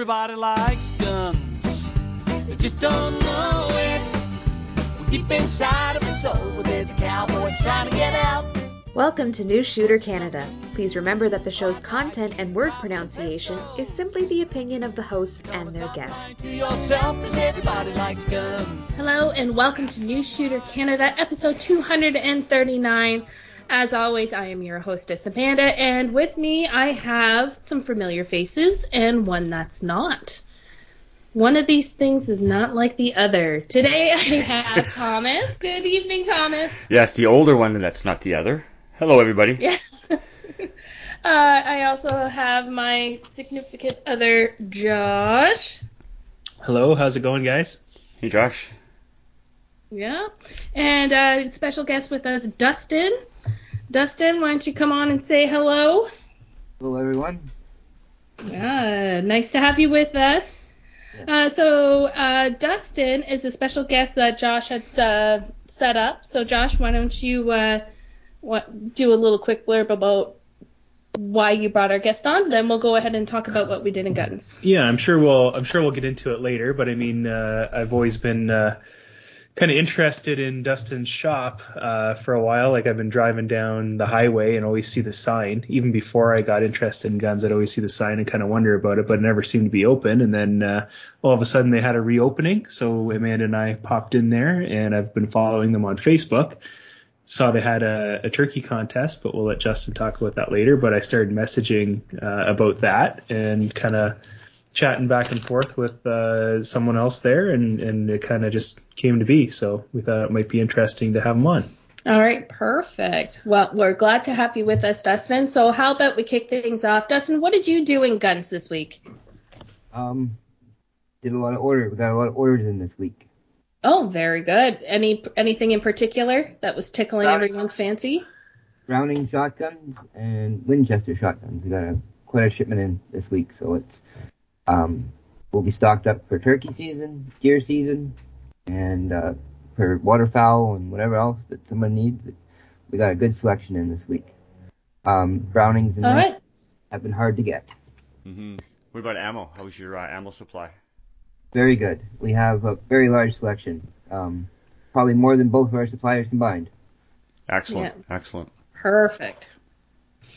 everybody likes guns. They just don't know it. Deep inside of his soul, there's a cowboy trying to get out. Welcome to New Shooter Canada. Please remember that the show's content and word pronunciation is simply the opinion of the hosts and their guests. To yourself, 'cause everybody likes guns. Hello and welcome to New Shooter Canada, episode 239. As always, I am your hostess Amanda, and with me I have some familiar faces and one that's not. One of these things is not like the other. Today I have Thomas. Good evening, Thomas. Yes, the older one, and that's not the other. Hello, everybody. Yeah. uh, I also have my significant other, Josh. Hello, how's it going, guys? Hey, Josh. Yeah. And uh, special guest with us, Dustin. Dustin, why don't you come on and say hello? Hello, everyone. Yeah, nice to have you with us. Uh, so, uh, Dustin is a special guest that Josh had uh, set up. So, Josh, why don't you uh, what, do a little quick blurb about why you brought our guest on? Then we'll go ahead and talk about what we did in guns. Yeah, I'm sure we'll I'm sure we'll get into it later, but I mean, uh, I've always been uh, kind of interested in Dustin's shop uh, for a while. Like I've been driving down the highway and always see the sign. Even before I got interested in guns, I'd always see the sign and kind of wonder about it, but it never seemed to be open. And then uh, all of a sudden they had a reopening, so Amanda and I popped in there, and I've been following them on Facebook. Saw they had a, a turkey contest, but we'll let Justin talk about that later. But I started messaging uh, about that and kind of chatting back and forth with uh, someone else there, and, and it kind of just came to be. So we thought it might be interesting to have him on. All right, perfect. Well, we're glad to have you with us, Dustin. So, how about we kick things off? Dustin, what did you do in guns this week? Um, did a lot of order. We got a lot of orders in this week. Oh, very good. Any anything in particular that was tickling Uh, everyone's fancy? Browning shotguns and Winchester shotguns. We got a quite a shipment in this week, so it's um we'll be stocked up for turkey season, deer season, and uh, for waterfowl and whatever else that someone needs. We got a good selection in this week. Um, Brownings and All Winchesters right. have been hard to get. hmm What about ammo? How's your uh, ammo supply? Very good. We have a very large selection. Um, probably more than both of our suppliers combined. Excellent. Excellent. Perfect.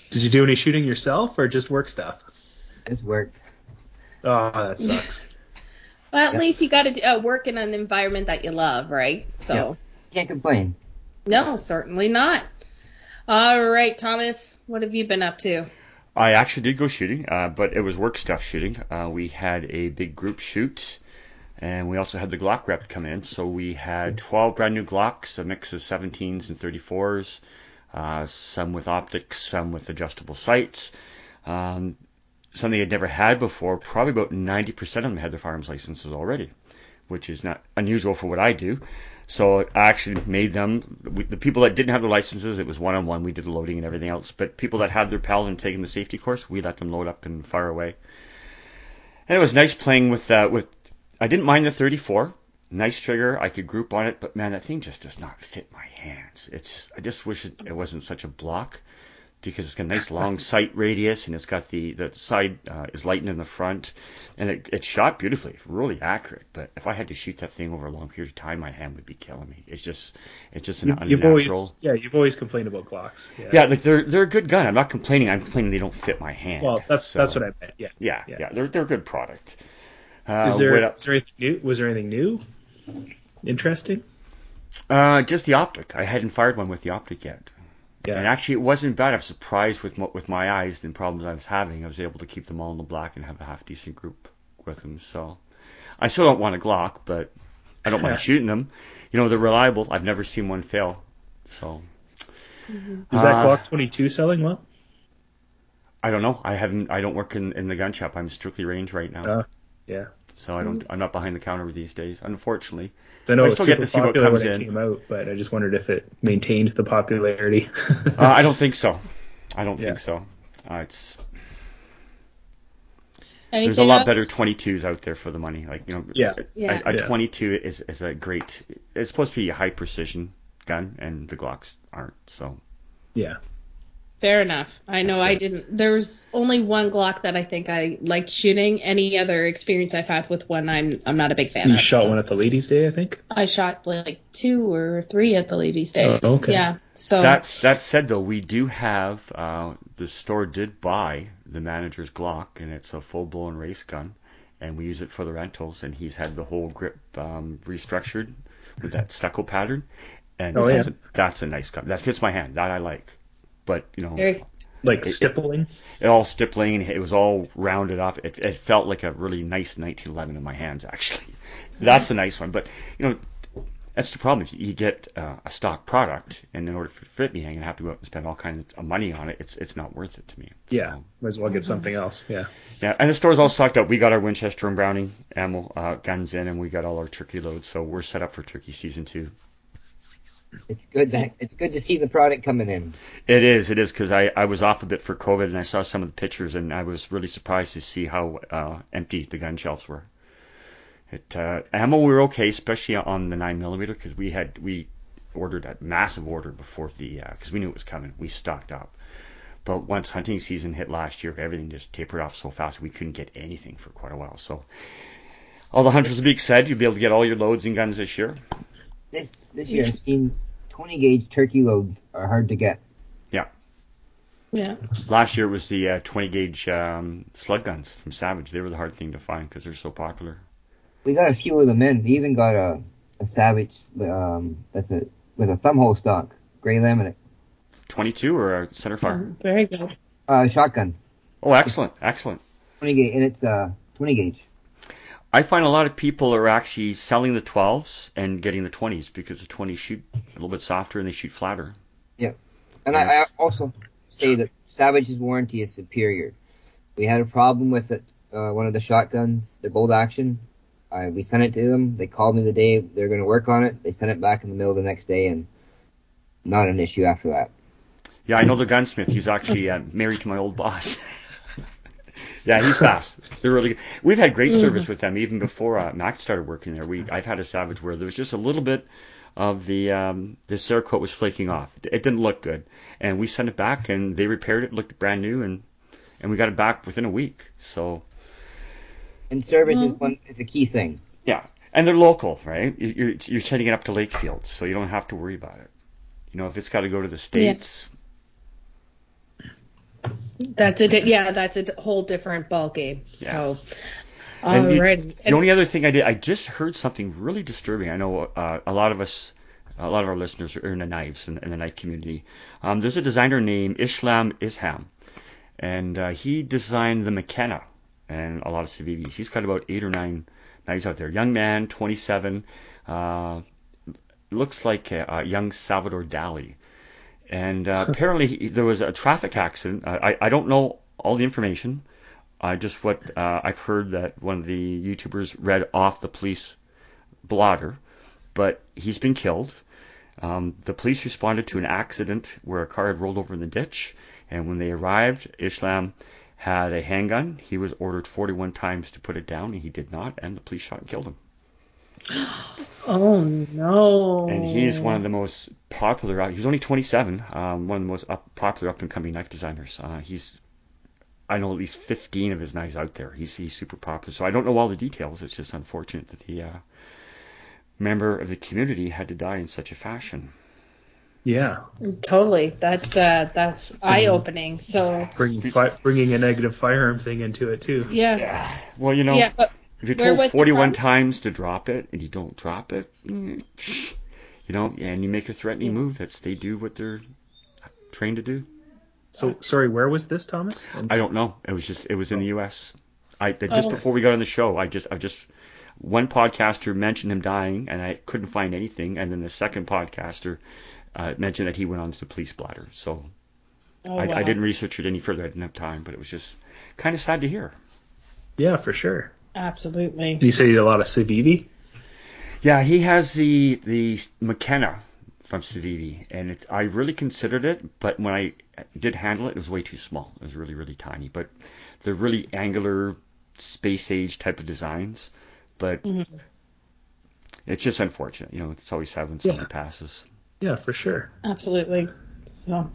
Did you do any shooting yourself or just work stuff? This work. Oh, that sucks. Well, at Yeah. least you got to uh, work in an environment that you love, right? So, Yeah. Can't complain. no, certainly not. All right, Thomas, what have you been up to? I actually did go shooting, uh, but it was work stuff shooting. Uh, we had a big group shoot, and we also had the Glock rep come in. So we had 12 brand new Glocks, a mix of 17s and 34s, uh, some with optics, some with adjustable sights. Um, something I'd never had before. Probably about 90% of them had their firearms licenses already, which is not unusual for what I do. So I actually made them. The people that didn't have their licenses, it was one on one. We did the loading and everything else. But people that had their PAL and taken the safety course, we let them load up and fire away. And it was nice playing with uh, with. I didn't mind the 34. Nice trigger. I could group on it, but man, that thing just does not fit my hands. It's. I just wish it, it wasn't such a block because it's got a nice long sight radius and it's got the the side uh, is lightened in the front and it, it shot beautifully, really accurate. But if I had to shoot that thing over a long period of time, my hand would be killing me. It's just it's just an You, you've unnatural. always yeah, you've always complained about Glocks. Yeah. yeah, like they're they're a good gun. I'm not complaining. I'm complaining they don't fit my hand. Well, that's So, that's what I meant. Yeah. Yeah, yeah. yeah, they're they're a good product. Uh, Is there, is there anything new? Was there anything new? Interesting. Uh, just the optic. I hadn't fired one with the optic yet. Yeah. And actually, it wasn't bad. I was surprised with mo- with my eyes and problems I was having. I was able to keep them all in the black and have a half decent group with them. So, I still don't want a Glock, but I don't mind shooting them. You know, they're reliable. I've never seen one fail. So, Is that Uh, Glock 22 selling well? I don't know. I haven't. I don't work in, in the gun shop. I'm strictly range right now. Uh, yeah. So I don't. I'm not behind the counter these days, unfortunately. I know I it was still get super to see what comes when it in. came out, but I just wondered if it maintained the popularity. Uh, I don't think so. I don't Yeah. think so. Uh, it's Anything There's a lot else? better 22s out there for the money. Like you know, Yeah. Yeah. a, a Yeah. 22 is is a great. It's supposed to be a high precision gun, and the Glocks aren't. So yeah. Fair enough. I know That's I it. didn't. There's only one Glock that I think I liked shooting. Any other experience I've had with one, I'm I'm not a big fan You of. shot so. one at the Ladies' Day, I think. I shot like two or three at the ladies' day. Oh, okay. Yeah. So That's that said though, we do have uh, the store did buy the manager's Glock, and it's a full blown race gun, and we use it for the rentals. And he's had the whole grip um, restructured with that stucco pattern, and Oh, that's, yeah. a, that's a nice gun. That fits my hand. That I like. But you know, very Like It- stippling. it all stippling. It was all rounded off. It, it felt like a really nice 1911 in my hands, actually. That's a nice one. But you know, that's the problem. If you get uh, a stock product, and in order for it to fit me, I'm gonna have to go out and spend all kinds of money on it. It's it's not worth it to me. Yeah. So, Might as well get something else. Yeah. yeah. And the store's all stocked up. We got our Winchester and Browning ammo uh, guns in, and we got all our turkey loads. So we're set up for turkey season two. It's good. To, it's good to see the product coming in. It is, it is, because I, I was off a bit for COVID and I saw some of the pictures and I was really surprised to see how uh, empty the gun shelves were. It uh, ammo we were okay, especially on the nine millimeter, because we had we ordered a massive order before the because we knew it was coming. We stocked up, but once hunting season hit last year, everything just tapered off so fast we couldn't get anything for quite a while. So all the hunters will be excited. You'll be able to get all your loads and guns this year. This this year I've seen 20 gauge turkey loads are hard to get. yeah. Yeah. Last year it was the uh, 20 gauge um, slug guns from Savage. They were the hard thing to find because they're so popular. We got a few of them in. We even got a a Savage um that's a with a thumbhole stock, gray laminate, 22 or a center fire? Very good. uh shotgun, Oh, excellent, excellent. 20 gauge, and it's uh 20 gauge. I find a lot of people are actually selling the 12s and getting the 20s because the 20s shoot a little bit softer and they shoot flatter. Yeah. And I, I also say that Savage's warranty is superior. We had a problem with it. Uh, one of the shotguns, they're bolt action. I, we sent it to them. They called me the day they're going to work on it. They sent it back in the middle of the next day, and not an issue after that. Yeah, I know the gunsmith. He's actually uh, married to my old boss. yeah, he's fast. They're really good. We've had great service with them even before uh, Max started working there. We I've had a Savage where there was just a little bit of the um, the Cerakote was flaking off. It didn't look good, and we sent it back and they repaired it. Looked brand new, and and we got it back within a week. So And service is Mhm. one is a key thing. Yeah, and they're local, right? You- You're you're sending it up to Lakefield, so you don't have to worry about it. You know, if it's got to go to the states, That's a di- yeah. That's a whole different ball game. Yeah. So. And you- Alrighty. the only other thing I did, I just heard something really disturbing. I know uh, a lot of us, a lot of our listeners are in the knives in, in the knife community. Um, there's a designer named Islam Isham, and uh, he designed the McKenna and a lot of Civivis. He's got about eight or nine knives out there. Young man, 27, uh, looks like a, a young Salvador Dali. And uh, apparently he, there was a traffic accident. I, I don't know all the information. I just what uh, I've heard that one of the YouTubers read off the police blotter, but he's been killed. Um, the police responded to an accident where a car had rolled over in the ditch, and when they arrived, Islam had a handgun. He was ordered 41 times to put it down, and he did not, and the police shot and killed him. Oh no. And he's one of the most popular. He's only 27. Um, one of the most up, popular up and coming knife designers. Uh, he's, I know at least 15 of his knives out there. He's he's super popular. So I don't know all the details. It's just unfortunate that the uh, member of the community had to die in such a fashion. Yeah. Totally. That's uh that's eye opening. So Bringing fi- bringing a negative firearm thing into it too. yeah. Yeah. Well, you know, Yeah, but if you're where told 41 times to drop it and you don't drop it, you know, and you make a threatening move, that's they do what they're trained to do. So sorry, where was this, Thomas? I'm I don't know. It was just it was in the U.S. I just Oh. before we got on the show, I just I just one podcaster mentioned him dying, and I couldn't find anything, and then the second podcaster uh, mentioned that he went on to the police blotter. So oh, I, wow. I didn't research it any further. I didn't have time, but it was just kind of sad to hear. Yeah, for sure. Absolutely. You say you did a lot of Civivi? Yeah, he has the the McKenna from Civivi, and it, I really considered it, but when I did handle it, it was way too small. It was really really tiny. But they're really angular, space age type of designs. But Mm-hmm. it's just unfortunate, you know. It's always sad when somebody Yeah. passes. Yeah, for sure. Absolutely. So,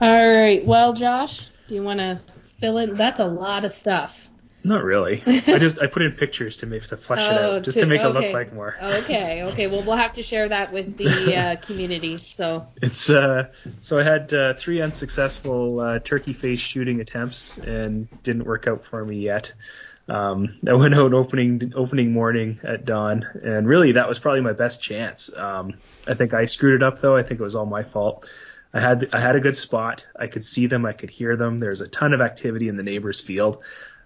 All right. Well, Josh, do you want to fill in? That's a lot of stuff. Not really. I just I put in pictures to make to flesh it Oh, out, just to, to- make it look like more. Okay. Okay. Well, we'll have to share that with the uh, community. So. It's uh so I had uh, three unsuccessful uh, turkey face shooting attempts and didn't work out for me yet. Um, I went out opening opening morning at dawn, and really that was probably my best chance. Um, I think I screwed it up though. I think it was all my fault. I had I had a good spot. I could see them. I could hear them. There's a ton of activity in the neighbor's field.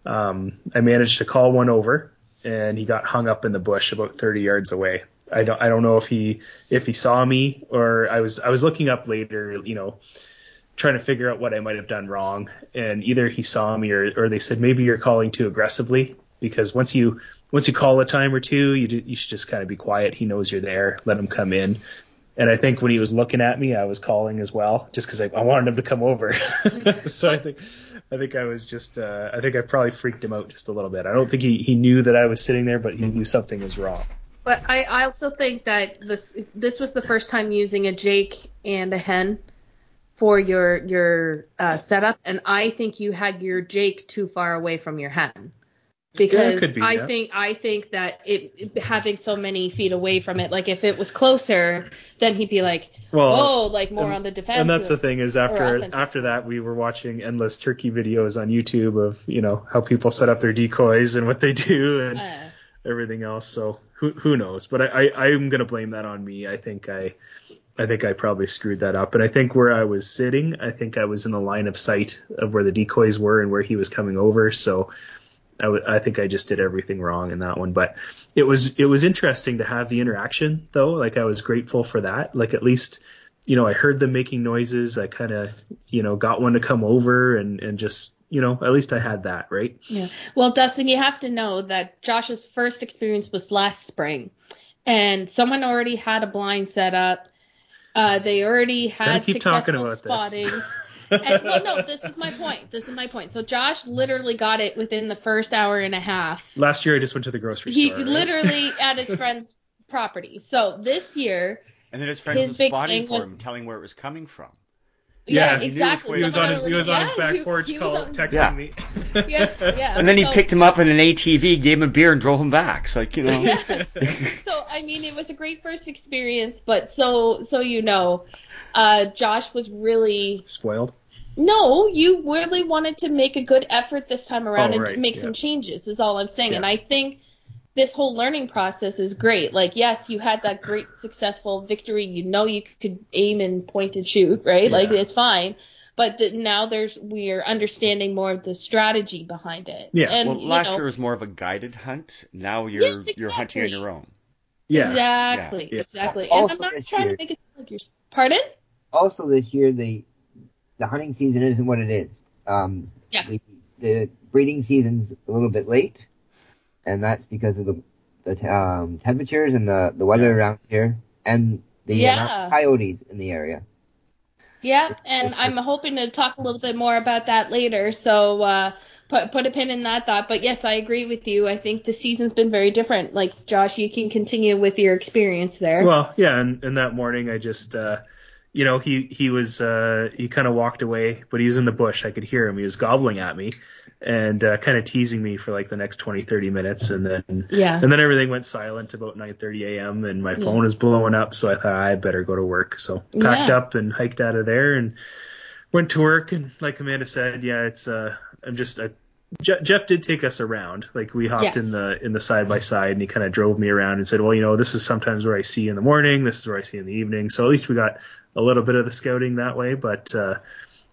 Um, I managed to call one over, and he got hung up in the bush about 30 yards away. I don't I don't know if he if he saw me or I was I was looking up later, you know, trying to figure out what I might have done wrong. And either he saw me or or they said maybe you're calling too aggressively because once you once you call a time or two, you do, you should just kind of be quiet. He knows you're there. Let him come in. And I think when he was looking at me, I was calling as well, just because I, I wanted him to come over. so I think I think I was just uh, I think I probably freaked him out just a little bit. I don't think he, he knew that I was sitting there, but he knew something was wrong. But I, I also think that this this was the first time using a Jake and a hen for your your uh, setup, and I think you had your Jake too far away from your hen because could be, I yeah. think I think that it, it- having so many feet away from it, like if it was closer, then he'd be like, Well, oh, like more and- on the defense. And that's the thing is after after that we were watching endless turkey videos on YouTube of you know how people set up their decoys and what they do and Uh, everything else. So who who knows? But I, I I'm gonna blame that on me. I think I I think I probably screwed that up. And I think where I was sitting, I think I was in the line of sight of where the decoys were and where he was coming over. So I, w- I think I just did everything wrong in that one. But it was it was interesting to have the interaction though. Like I was grateful for that. Like at least you know I heard them making noises. I kind of you know got one to come over and and just you know at least I had that right. Yeah. Well, Dustin, you have to know that Josh's first experience was last spring, and someone already had a blind set up. Uh, they already had successful spotting. and, well, no, this is my point. This is my point. So Josh literally got it within the first hour and a half. Last year I just went to the grocery He store. right? literally at his friend's property. So this year, And then his friend His was spotting for was- him, telling where it was coming from. yeah, Yeah, he knew which exactly. way He was on his he already- was on his back he- porch, he was call, on- texting Yeah. me. Yes, yeah. And then he So- picked him up in an ATV, gave him a beer, and drove him back. It's like you know. Yeah. so I mean, it was a great first experience, but so so you know, uh, Josh was really Spoiled. No, you really wanted to make a good effort this time oh, around Oh, and right, to make yeah. some changes. Is all I'm saying, and I think this whole learning process is great. Like, yes, you had that great successful victory. You know, you could aim and point and shoot, right? Like, it's fine. But the, now there's we're understanding more of the strategy behind it. Yeah. And, well, you last know, year was more of a guided hunt. Now you're Yes, you're hunting on your own. Yeah. Exactly, Yeah. exactly. And Also I'm not trying year- to make it sound like you're. Pardon? Also, this year the the hunting season isn't what it is. Um, Yeah. we, the breeding season's a little bit late, and that's because of the the um, temperatures and the the weather Yeah. around here, and the Yeah. coyotes in the area. Yeah, It's- and it's- I'm hoping to talk a little bit more about that later. So uh, put put a pin in that thought. But yes, I agree with you. I think the season's been very different. Like Josh, you can continue with your experience there. Well, yeah, and, and that morning I just uh you know, he he was uh he kind of walked away, but he was in the bush. I could hear him. He was gobbling at me and uh, kind of teasing me for like the next 20 30 minutes and then yeah. and then everything went silent about 9:30 a.m. and my phone was blowing up, so I thought I better go to work. So packed Yeah. up and hiked out of there and went to work. And like Amanda said, yeah, it's uh, I'm just uh, Je- Jeff did take us around. Like we hopped Yes. in the in the side by side, and he kind of drove me around and said, well, you know, this is sometimes where I see in the morning, this is where I see in the evening. So at least we got a little bit of the scouting that way, but. uh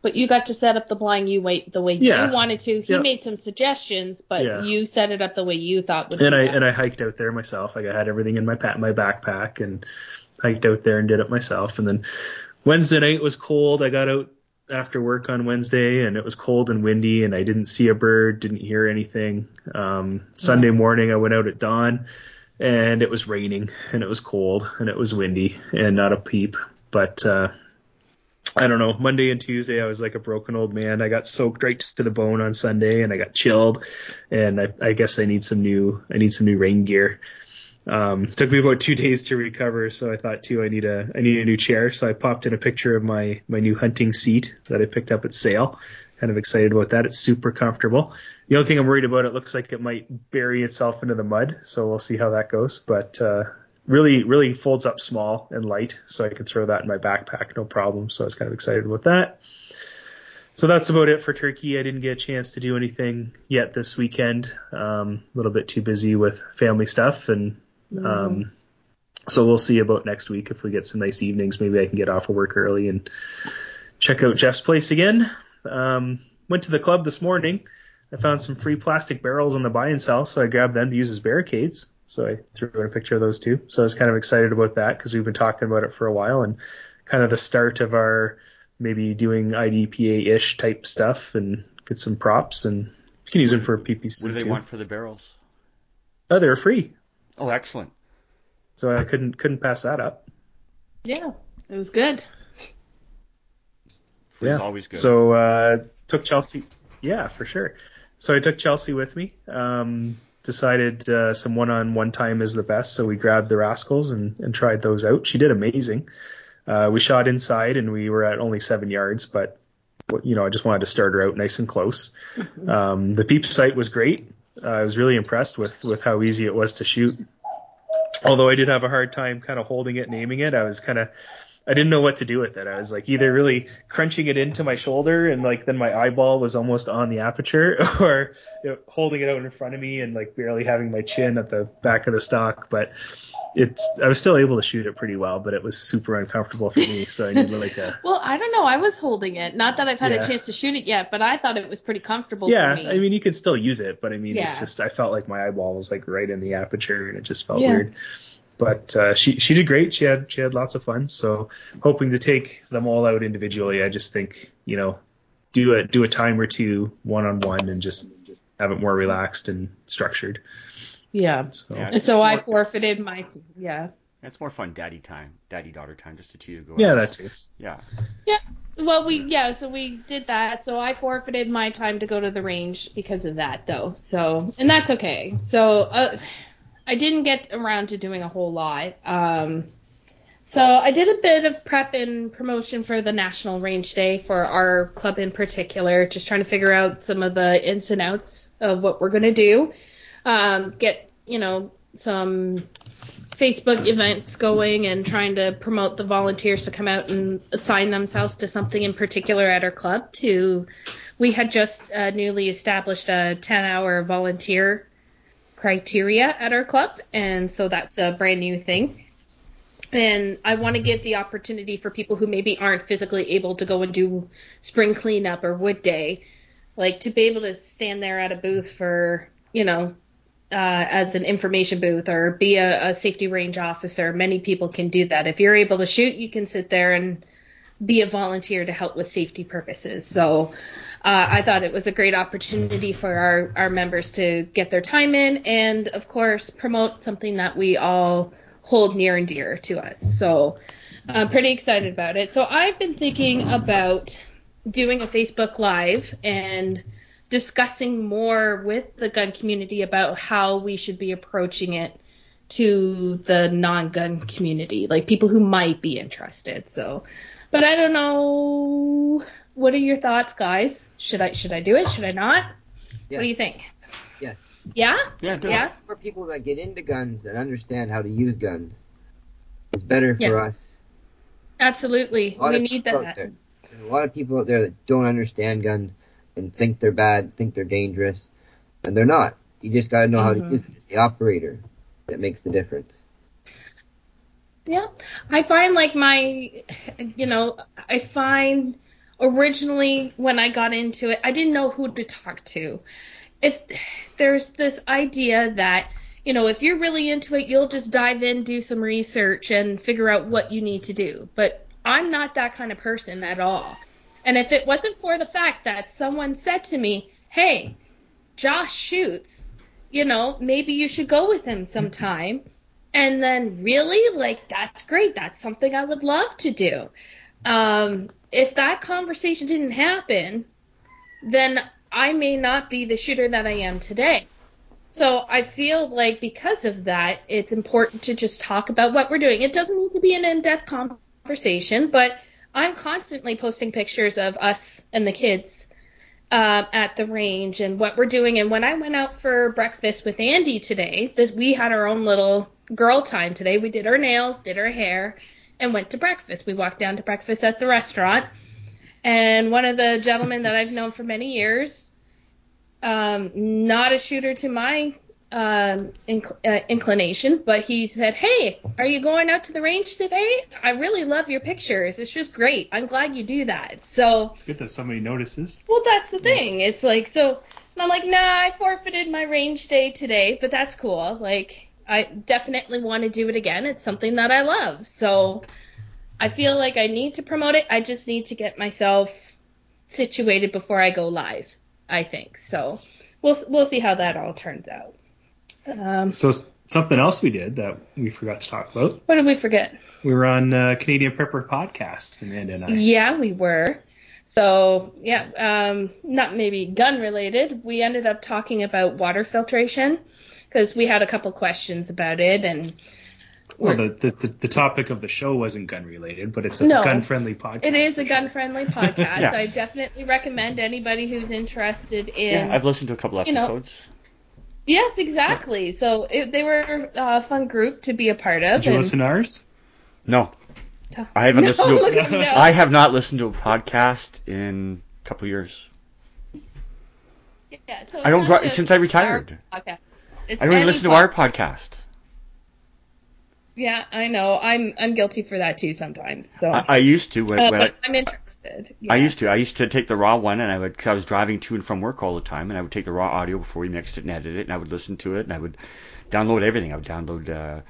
But you got to set up the blind you wait the way Yeah. you wanted to. He Yep. made some suggestions, but Yeah. you set it up the way you thought would and I best. and I hiked out there myself. Like I had everything in my pa- my backpack and hiked out there and did it myself. And then Wednesday night was cold. I got out after work on Wednesday and it was cold and windy and I didn't see a bird, didn't hear anything. Um, Sunday morning I went out at dawn and it was raining and it was cold and it was windy and not a peep. But uh, I don't know. Monday and Tuesday, I was like a broken old man. I got soaked right to the bone on Sunday, and I got chilled. And I, I guess I need some new, I need some new rain gear. Um, took me about two days to recover, so I thought too I need a I need a new chair. So I popped in a picture of my my new hunting seat that I picked up at sale. Kind of excited about that. It's super comfortable. The only thing I'm worried about, it looks like it might bury itself into the mud, so we'll see how that goes. But uh, really, really folds up small and light, so I can throw that in my backpack, no problem. So I was kind of excited about that. So that's about it for Turkey. I didn't get a chance to do anything yet this weekend. Um, a little bit too busy with family stuff, and um, so we'll see about next week if we get some nice evenings. Maybe I can get off of work early and check out Jeff's place again. Um, went to the club this morning. I found some free plastic barrels on the buy and sell, so I grabbed them to use as barricades. So I threw in a picture of those too. So I was kind of excited about that because we've been talking about it for a while and kind of the start of our maybe doing IDPA ish type stuff and get some props and you can use them for PPC What do they too. want for the barrels? Oh, they're free. Oh, excellent. So I couldn't couldn't pass that up. Yeah, it was good. Free is always good. So uh, took Chelsea. Yeah, for sure. So I took Chelsea with me. Um, decided uh, some one-on-one time is the best, so we grabbed the Rascals and, and tried those out. She did amazing. Uh, we shot inside and we were at only seven yards, but you know I just wanted to start her out nice and close. Um, the peep sight was great. Uh, I was really impressed with with how easy it was to shoot. Although I did have a hard time kind of holding it and aiming it, I was kind of I didn't know what to do with it. I was like either really crunching it into my shoulder and like then my eyeball was almost on the aperture, or you know, holding it out in front of me and like barely having my chin at the back of the stock. But it's I was still able to shoot it pretty well, but it was super uncomfortable for me. So I needed like a Well, I don't know. I was holding it. Not that I've had Yeah. a chance to shoot it yet, but I thought it was pretty comfortable yeah. for me. I mean you could still use it, but I mean it's just I felt like my eyeball was like right in the aperture and it just felt Yeah. weird. But uh, she she did great. She had she had lots of fun. So hoping to take them all out individually. I just think you know do a do a time or two one on one and just have it more relaxed and structured. yeah. So Yeah. So I forfeited my yeah. It's more fun daddy time, daddy daughter time, just the two to go. yeah, out. that too. Yeah. Yeah. Well, we yeah, so we did that. So I forfeited my time to go to the range because of that, though. So and that's okay. So uh, I didn't get around to doing a whole lot. Um, so I did a bit of prep and promotion for the National Range Day for our club in particular, just trying to figure out some of the ins and outs of what we're gonna do. Um, get you know some Facebook events going and trying to promote the volunteers to come out and assign themselves to something in particular at our club. To we had just uh, newly established a 10-hour volunteer criteria at our club, and so that's a brand new thing. And I want to give the opportunity for people who maybe aren't physically able to go and do spring cleanup or wood day, like to be able to stand there at a booth for, you know, uh, as an information booth or be a, a safety range officer. Many people can do that. If you're able to shoot, you can sit there and be a volunteer to help with safety purposes. So uh, I thought it was a great opportunity for our, our members to get their time in and, of course, promote something that we all hold near and dear to us. So I'm pretty excited about it. So I've been thinking about doing a Facebook Live and discussing more with the gun community about how we should be approaching it to the non-gun community, like people who might be interested. So, but I don't know. What are your thoughts, guys? Should I should I do it? Should I not? Yeah. What do you think? Yeah. Yeah. Yeah, do Yeah. it. For people that get into guns and understand how to use guns, it's better Yeah. for us. Absolutely. We need that. there- There's a lot of people out there that don't understand guns and think they're bad, think they're dangerous, and they're not. You just got to know how to Mhm. use it. It's the operator that makes the difference. Yeah, I find like my, you know, I find originally when I got into it, I didn't know who to talk to. It's there's this idea that you know if you're really into it, you'll just dive in, do some research, and figure out what you need to do. But I'm not that kind of person at all. And if it wasn't for the fact that someone said to me, "Hey, Josh shoots," you know, maybe you should go with him sometime. And then really, like, that's great. That's something I would love to do. Um, if that conversation didn't happen, then I may not be the shooter that I am today. So I feel like because of that, it's important to just talk about what we're doing. It doesn't need to be an in-depth conversation, but I'm constantly posting pictures of us and the kids uh, at the range and what we're doing. And when I went out for breakfast with Andy today, this, we had our own little girl time today. We did our nails, did our hair, and went to breakfast. We walked down to breakfast at the restaurant. And one of the gentlemen that I've known for many years, um, not a shooter to my um, inc- uh, inclination, but he said, "Hey, are you going out to the range today? I really love your pictures. It's just great. I'm glad you do that." So It's good that somebody notices. well, that's the thing. It's like so, and I'm like, nah, I forfeited my range day today, but that's cool. Like, I definitely want to do it again. It's something that I love. So, I feel like I need to promote it. I just need to get myself situated before I go live. I think so. We'll we'll see how that all turns out. Um, So something else we did that we forgot to talk about. what did we forget? We were on uh, Canadian Prepper podcast, Amanda and I. Yeah, we were. So yeah, um, not maybe gun related. We ended up talking about water filtration because we had a couple questions about it, and Well, the, the, the, the topic of the show wasn't gun related, but it's a No. gun friendly podcast. it is a gun friendly podcast. Yeah. I definitely recommend anybody who's interested in. Yeah, I've listened to a couple you know, episodes. Yes, exactly. So it, they were a fun group to be a part of. Did you and- listen to ours? No, I haven't No, listened to. look at him now. I have not listened to a podcast in a couple years. Yeah, so I don't it's dri- not just since I retired. podcast. It's I don't even any listen to our podcast. Yeah, I know. I'm I'm guilty for that too sometimes. So. I, I used to when, Uh, when I, I'm interested. I used to. I used to take the raw one, and I would, because I was driving to and from work all the time, and I would take the raw audio before we mixed it and edited it, and I would listen to it, and I would download everything. I would download uh,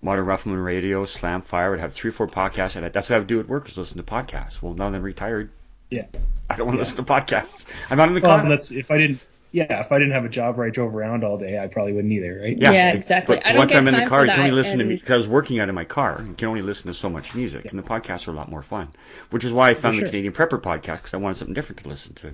Modern Rifleman Radio, Slamfire. I would have three or four podcasts, and I, that's what I would do at work is listen to podcasts. Well, now that I'm retired, Yeah. I don't want to listen to podcasts. I'm not in the Well, car. that's if I didn't. Yeah, if I didn't have a job where I drove around all day, I probably wouldn't either, right? Yeah, Yeah, exactly. But I don't once get I'm in the car, you can only listen to me because I was working out of my car. You can only listen to so much music, and the podcasts are a lot more fun. Which is why I found sure. the Canadian Prepper podcast because I wanted something different to listen to.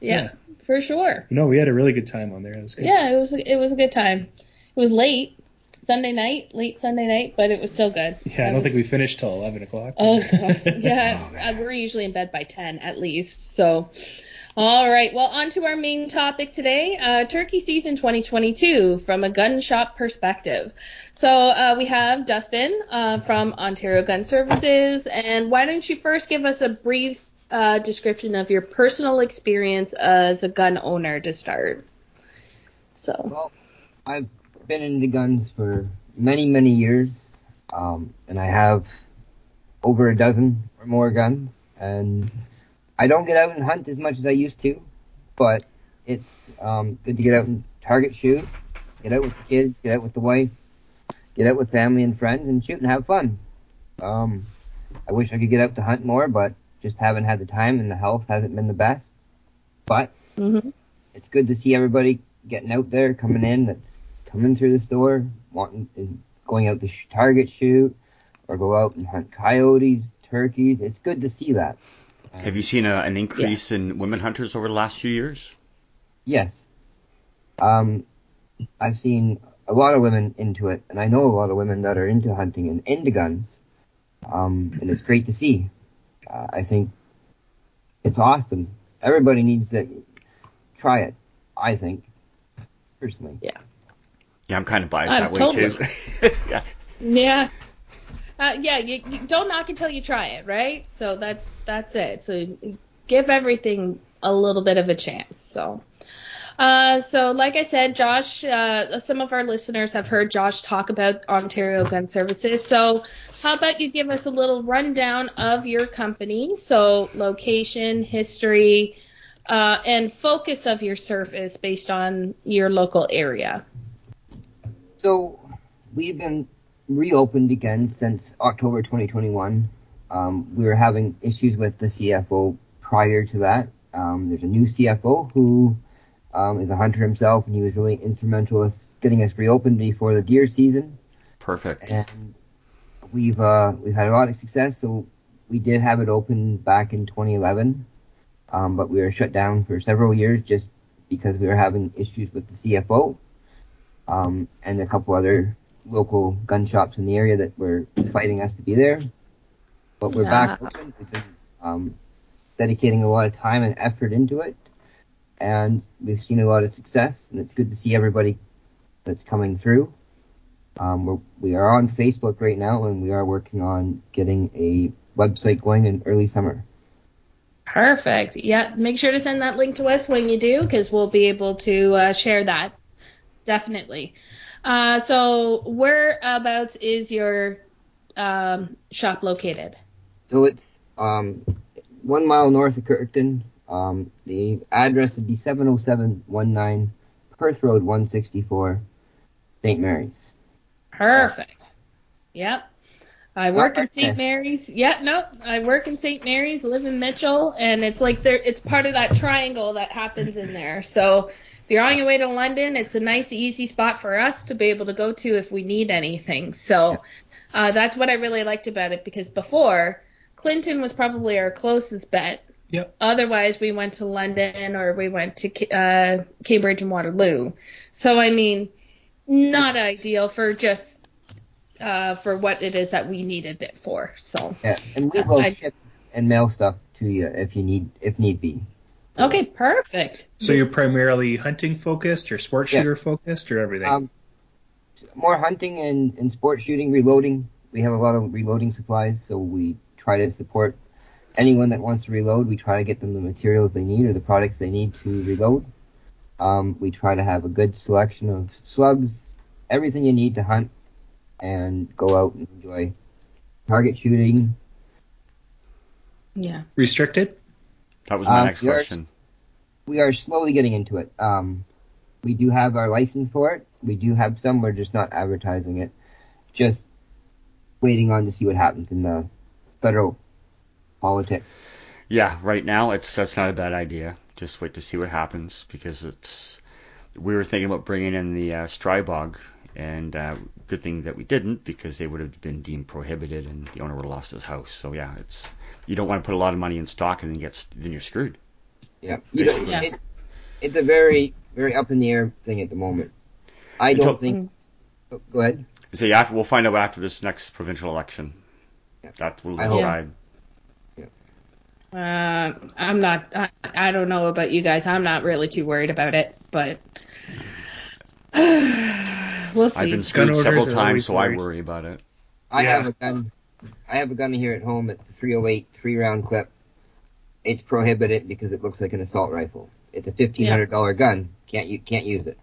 yeah, Yeah. for sure. No, we had a really good time on there. It was good. Yeah, it was it was a good time. It was late Sunday night, late Sunday night, but it was still good. Yeah, I don't think we finished till 11 o'clock. Oh God. yeah, uh, we're usually in bed by ten at least. So, all right. Well, on to our main topic today: uh, turkey season 2022 from a gun shop perspective. So uh, we have Dustin uh, from Ontario Gun Services, and why don't you first give us a brief uh, description of your personal experience as a gun owner to start? So. Well, I've been into guns for many, many years, um, and I have over a dozen or more guns, and I don't get out and hunt as much as I used to, but it's um, good to get out and target shoot, get out with the kids, get out with the wife, get out with family and friends, and shoot and have fun. Um, I wish I could get out to hunt more, but just haven't had the time, and the health hasn't been the best. But mhm. it's good to see everybody getting out there, coming in, that's coming through the store, wanting and going out to sh- target shoot, or go out and hunt coyotes, turkeys. It's good to see that. Have you seen a, an increase in women hunters over the last few years? Yes. Um, I've seen a lot of women into it, and I know a lot of women that are into hunting and into guns. Um, and it's great to see. Uh, I think it's awesome. Everybody needs to try it. I think, personally. Yeah, Yeah, I'm kind of biased I'm that way too. yeah. Yeah. Uh, yeah, you, you don't knock until you try it, right? So that's that's it. So give everything a little bit of a chance. So, uh, so like I said, Josh, uh, some of our listeners have heard Josh talk about Ontario Gun Services. So, how about you give us a little rundown of your company? So, location, history, uh, and focus of your service based on your local area. So we've been reopened again since October 2021. Um, we were having issues with the CFO prior to that. Um, there's a new CFO who um, is a hunter himself, and he was really instrumental in getting us reopened before the deer season. Perfect. And we've uh, we've had a lot of success. So we did have it open back in 2011, um, but we were shut down for several years just because we were having issues with the CFO. um, and a couple other local gun shops in the area that were fighting us to be there. But we're back open. We've been um, dedicating a lot of time and effort into it, and we've seen a lot of success. And it's good to see everybody that's coming through. Um, we're, we are on Facebook right now, and we are working on getting a website going in early summer. Perfect. Yeah, make sure to send that link to us when you do, because we'll be able to uh, share that. Definitely. Uh, so, whereabouts is your um, shop located? So it's um, one mile north of Kirkton. Um, the address would be 70719 Perth Road 164, St. Mary's. Perfect. Yep. I work in St. Mary's. Yeah, no, I work in St. Mary's, live in Mitchell, and it's like there it's part of that triangle that happens in there. So if you're on your way to London, it's a nice easy spot for us to be able to go to if we need anything. So uh, that's what I really liked about it because before Clinton was probably our closest bet. Yep. Otherwise, we went to London or we went to uh, Cambridge and Waterloo. So I mean, not ideal for just uh, for what it is that we needed it for. So Yeah, and we will I- ship and mail stuff to you if you need, if need be. Okay, perfect. So you're primarily hunting focused, or sport Yeah. shooter focused, or everything? Um, more hunting and, and sport shooting, reloading. We have a lot of reloading supplies, so we try to support anyone that wants to reload. We try to get them the materials they need or the products they need to reload. Um, we try to have a good selection of slugs, everything you need to hunt and go out and enjoy target shooting. Yeah. Restricted? That was my Um, next we question. s- we are slowly getting into it. Um, we do have our license for it. We do have some. We're just not advertising it. Just waiting on to see what happens in the federal politics. Yeah, right now it's that's not a bad idea. Just wait to see what happens because it's. We were thinking about bringing in the uh, Strybog, and uh, good thing that we didn't because they would have been deemed prohibited, and the owner would have lost his house. So yeah, it's you don't want to put a lot of money in stock and then get then you're screwed. Yeah, you know, Yeah. It's, it's a very very up in the air thing at the moment. I Until- don't think. oh, Go ahead. So yeah, after, we'll find out after this next provincial election. Yeah. That will I hope. decide. Uh, I'm not. I, I don't know about you guys. I'm not really too worried about it, but we'll see. I've been screwed several times, always so I worry about it. I Yeah. have a gun. I have a gun here at home. It's a 308 three round clip. It's prohibited because it looks like an assault rifle. It's a fifteen hundred dollar gun. Can't you can't use it.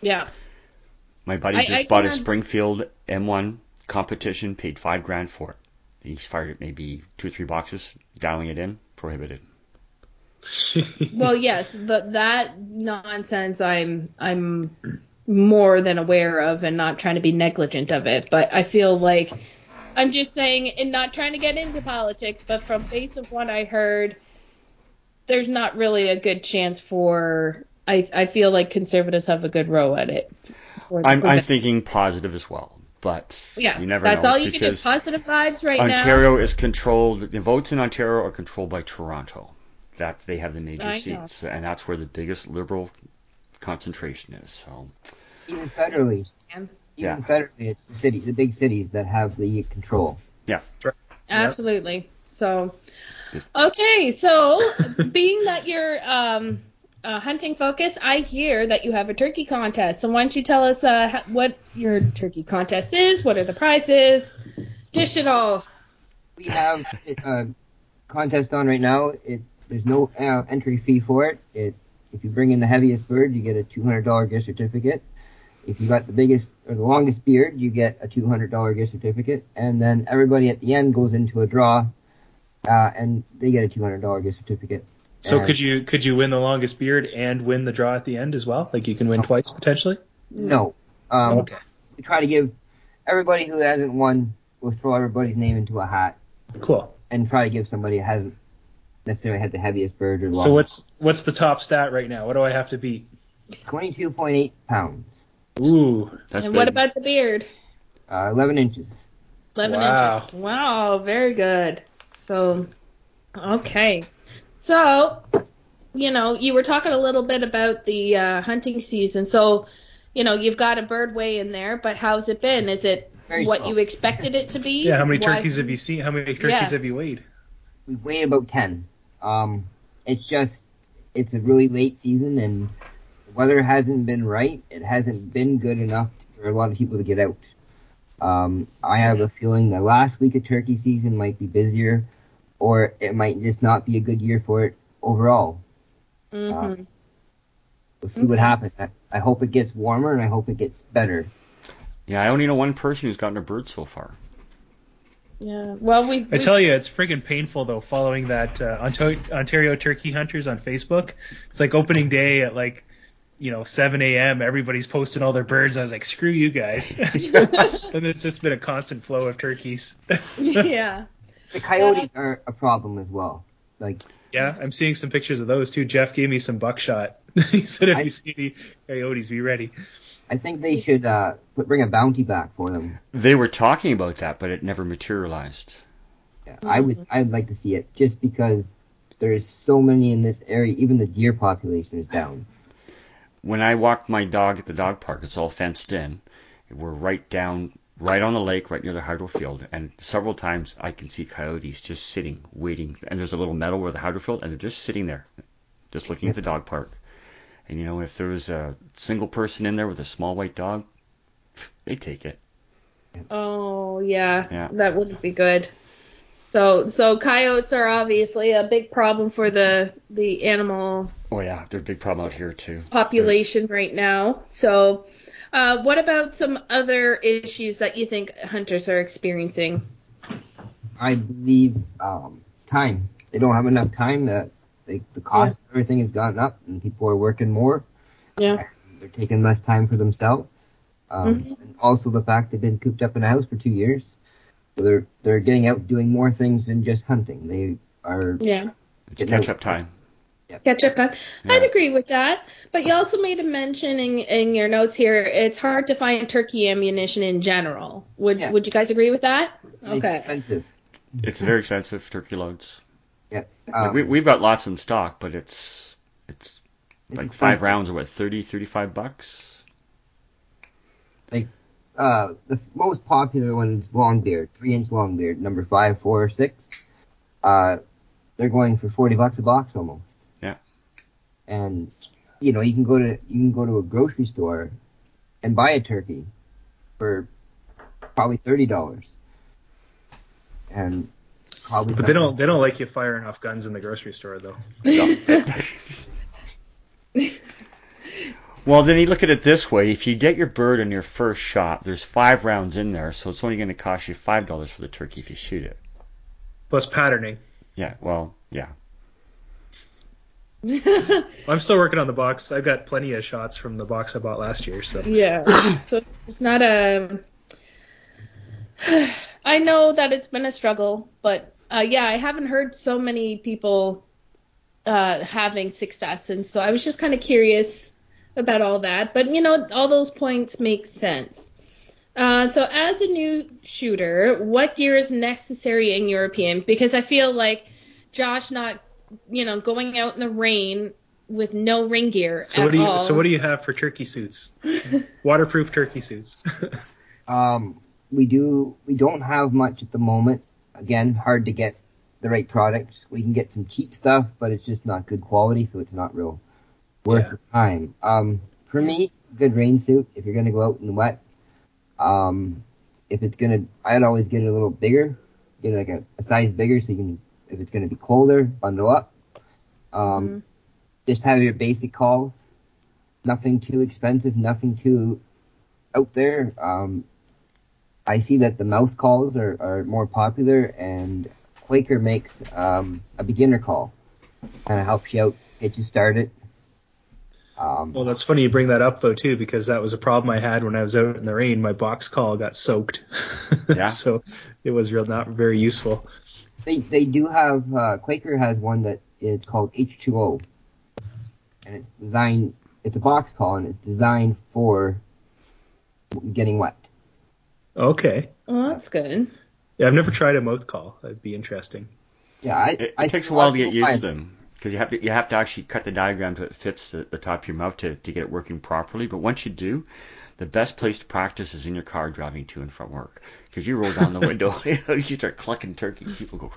yeah. My buddy I- just I bought a can- Springfield M1 competition, paid five grand for it. He's fired maybe two or three boxes, dialing it in, prohibited. Well, yes, the, that nonsense I'm I'm more than aware of and not trying to be negligent of it, but I feel like I'm just saying and not trying to get into politics, but from base of what I heard, there's not really a good chance for I I feel like conservatives have a good row at it. for- I'm, for I'm thinking positive as well, but yeah, you never that's know all you can do. Positive vibes right now. Ontario is controlled. The votes in Ontario are controlled by Toronto. That they have the major I know. seats, and that's where the biggest liberal concentration is. So Even federally, And- even Yeah. federally, it's the city, the big cities that have the control. Yeah, absolutely. So, okay. So, being that you're um, uh, hunting focus, I hear that you have a turkey contest. So, why don't you tell us uh, ha- what your turkey contest is? What are the prizes? Dish it all. We have a contest on right now. It there's no uh, entry fee for it. It if you bring in the heaviest bird, you get a two hundred dollar gift certificate. If you got the biggest or the longest beard, you get a two hundred dollar gift certificate. And then everybody at the end goes into a draw, uh, and they get a two hundred dollar gift certificate. so And- could you could you win the longest beard and win the draw at the end as well? Like you can win twice potentially. No. Um, okay. We try to give everybody who hasn't won. We'll throw everybody's name into a hat Cool. and try to give somebody who hasn't necessarily had the heaviest bird or the So what's what's the top stat right now? What do I have to beat? Twenty-two point eight pounds, Ooh. that's good. and big. what about the beard? uh, eleven inches. 11 Wow. inches. Wow, very good. So, okay. So, you know, you were talking a little bit about the uh, hunting season. So, you know, you've got a bird way in there, but how's it been? Is it Very what slow. you expected it to be? Yeah, how many Why- turkeys have you seen? How many turkeys Yeah. have you weighed? We've weighed about ten. Um, it's just it's a really late season and the weather hasn't been right. It hasn't been good enough for a lot of people to get out. Um, I have a feeling the last week of turkey season might be busier, or it might just not be a good year for it overall. Mhm. We'll see what happens. I, I hope it gets warmer and I hope it gets better. Yeah, I only know one person who's gotten a bird so far. Yeah. Well, we. I tell you, it's friggin' painful though. Following that uh, Ontario, Ontario Turkey Hunters on Facebook, it's like opening day at like you know 7 a.m. Everybody's posting all their birds. I was like, screw you guys. and it's just been a constant flow of turkeys. yeah. The coyotes are a problem as well. Like yeah, I'm seeing some pictures of those too. Jeff gave me some buckshot. he said, if I- you see any coyotes, be ready. I think they should uh, put, bring a bounty back for them. They were talking about that, but it never materialized. Yeah, I would I'd like to see it just because there's so many in this area. Even the deer population is down. When I walk my dog at the dog park, it's all fenced in. We're right down, right on the lake, right near the hydro field, and several times I can see coyotes just sitting, waiting. And there's a little meadow where the hydro field, and they're just sitting there, just looking at the dog park. And you know, if there was a single person in there with a small white dog, they take it. Oh yeah, Yeah. that wouldn't be good. So so coyotes are obviously a big problem for the the animal Oh yeah, they're a big problem out here too. population right now. So uh, what about some other issues that you think hunters are experiencing? I believe um, time. They don't have enough time. That they, the cost of everything has gone up, and people are working more. Yeah. They're taking less time for themselves. Um, Mhm. And also the fact they've been cooped up in a house for two years. So they're they're getting out doing more things than just hunting. They are Yeah. It's Get catch no- up time. Catch up time. Yeah. I'd agree with that. But you also made a mention in, in your notes here. It's hard to find turkey ammunition in general. Would Yeah. Would you guys agree with that? it's Okay. expensive. It's very expensive turkey loads. Yeah. Um, we, we've got lots in stock, but it's it's it's like five rounds are what 30, 35 bucks. Uh, the most popular one is Long Longbeard, three inch Long Longbeard, number five, four, or six. Uh, they're going for forty bucks a box almost. Yeah. And you know you can go to you can go to a grocery store and buy a turkey for probably thirty dollars. And probably. But they don't they don't like you firing off guns in the grocery store though. well, then you look at it this way: if you get your bird on your first shot, there's five rounds in there, so it's only going to cost you five dollars for the turkey if you shoot it. Plus patterning. Yeah, well, yeah. I'm still working on the box. I've got plenty of shots from the box I bought last year. So Yeah. so it's not a. I know that it's been a struggle, but uh, yeah, I haven't heard so many people uh, having success, and so I was just kind of curious about all that. But you know, all those points make sense. Uh, so as a new shooter, what gear is necessary in your opinion? Because I feel like Josh not, you know, going out in the rain with no ring gear so at what do you all. so what do you have for turkey suits? Waterproof turkey suits. Um, we do. We don't have much at the moment. Again, hard to get the right products. We can get some cheap stuff, but it's just not good quality, so it's not real worth Yeah. the time. Um, for me, good rain suit. If you're gonna go out in the wet, um, if it's gonna, I'd always get it a little bigger, get like a, a size bigger, so you can, if it's gonna be colder, bundle up. Um, Mhm. just have your basic calls. Nothing too expensive, nothing too out there. Um, I see that the mouse calls are, are more popular, and Quaker makes um, a beginner call. Kind of helps you out, get you started. Um, Well, that's funny you bring that up though too, because that was a problem I had when I was out in the rain. My box call got soaked. Yeah. so it was real not very useful. they they do have uh, Quaker has one that is called H2O, and it's designed. It's a box call, and it's designed for getting wet. Okay. Oh, that's good. Yeah, I've never tried a mouth call. That'd be interesting. Yeah, I, It, I it takes a while to get used to them. Because you have to you have to actually cut the diaphragm so it fits the, the top of your mouth to, to get it working properly. But once you do, the best place to practice is in your car driving to and from work because you roll down the window, you start clucking turkey. People go,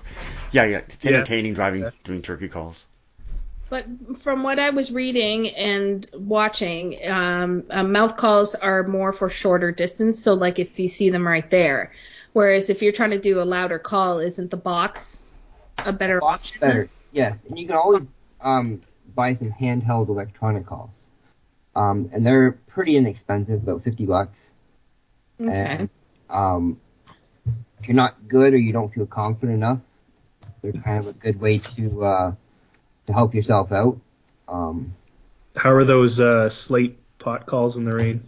yeah, yeah. It's Yeah. entertaining driving Yeah. doing turkey calls. But from what I was reading and watching, um, uh, mouth calls are more for shorter distance. So like if you see them right there, whereas if you're trying to do a louder call, isn't the box a better Box option? better, yes. And you can always um, buy some handheld electronic calls. Um, and they're pretty inexpensive, about 50 bucks. Okay. And um, if you're not good or you don't feel confident enough, they're kind of a good way to uh, to help yourself out. Um, How are those uh, slate pot calls in the rain?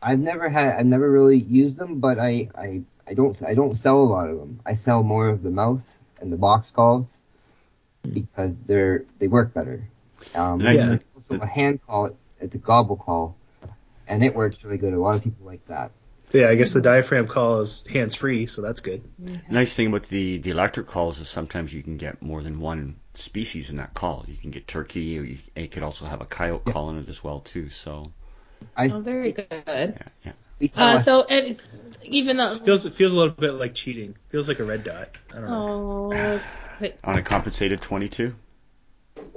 I've never had, I've never really used them, but I, I, I don't, I don't sell a lot of them. I sell more of the mouth and the box calls because they're, they work better. Um, And Yeah. there's also a hand call at the gobble call, and it works really good. A lot of people like that. Yeah, I guess the diaphragm call is hands free, so that's good. Nice thing about the, the electric calls is sometimes you can get more than one species in that call. You can get turkey, or you, and you could also have a coyote Yeah. call in it as well too. So I, Oh, very good. yeah, yeah. we sell Uh, so and it's, even though It feels it feels a little bit like cheating. Feels like a red dot. I don't know. oh, but- On a compensated 22.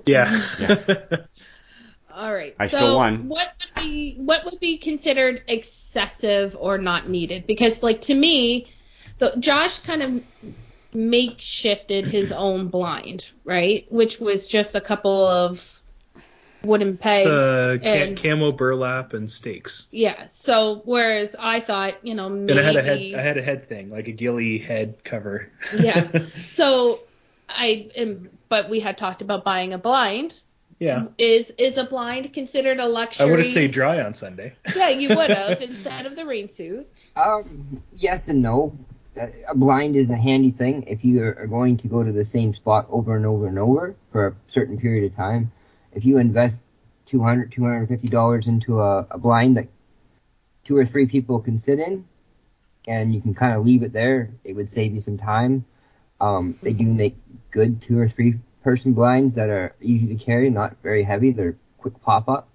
Yeah. all right. I so still won. What would be what would be considered excessive or not needed? Because like to me, the, Josh kind of makeshifted his own blind, right? Which was just a couple of wooden pegs it's uh, ca- and camo burlap and stakes. yeah. So whereas I thought, you know, maybe And I had a head I had a head thing, like a ghillie head cover. yeah. So I am, but we had talked about buying a blind. yeah. Is is a blind considered a luxury? I would have stayed dry on Sunday. Yeah, you would have instead of the rain suit. Um, yes and no. Uh, A blind is a handy thing if you are going to go to the same spot over and over and over for a certain period of time. If you invest 200 $250 into a, a blind that two or three people can sit in, and you can kind of leave it there, it would save you some time. Um, they do make good two or three person blinds that are easy to carry, not very heavy. They're quick pop up.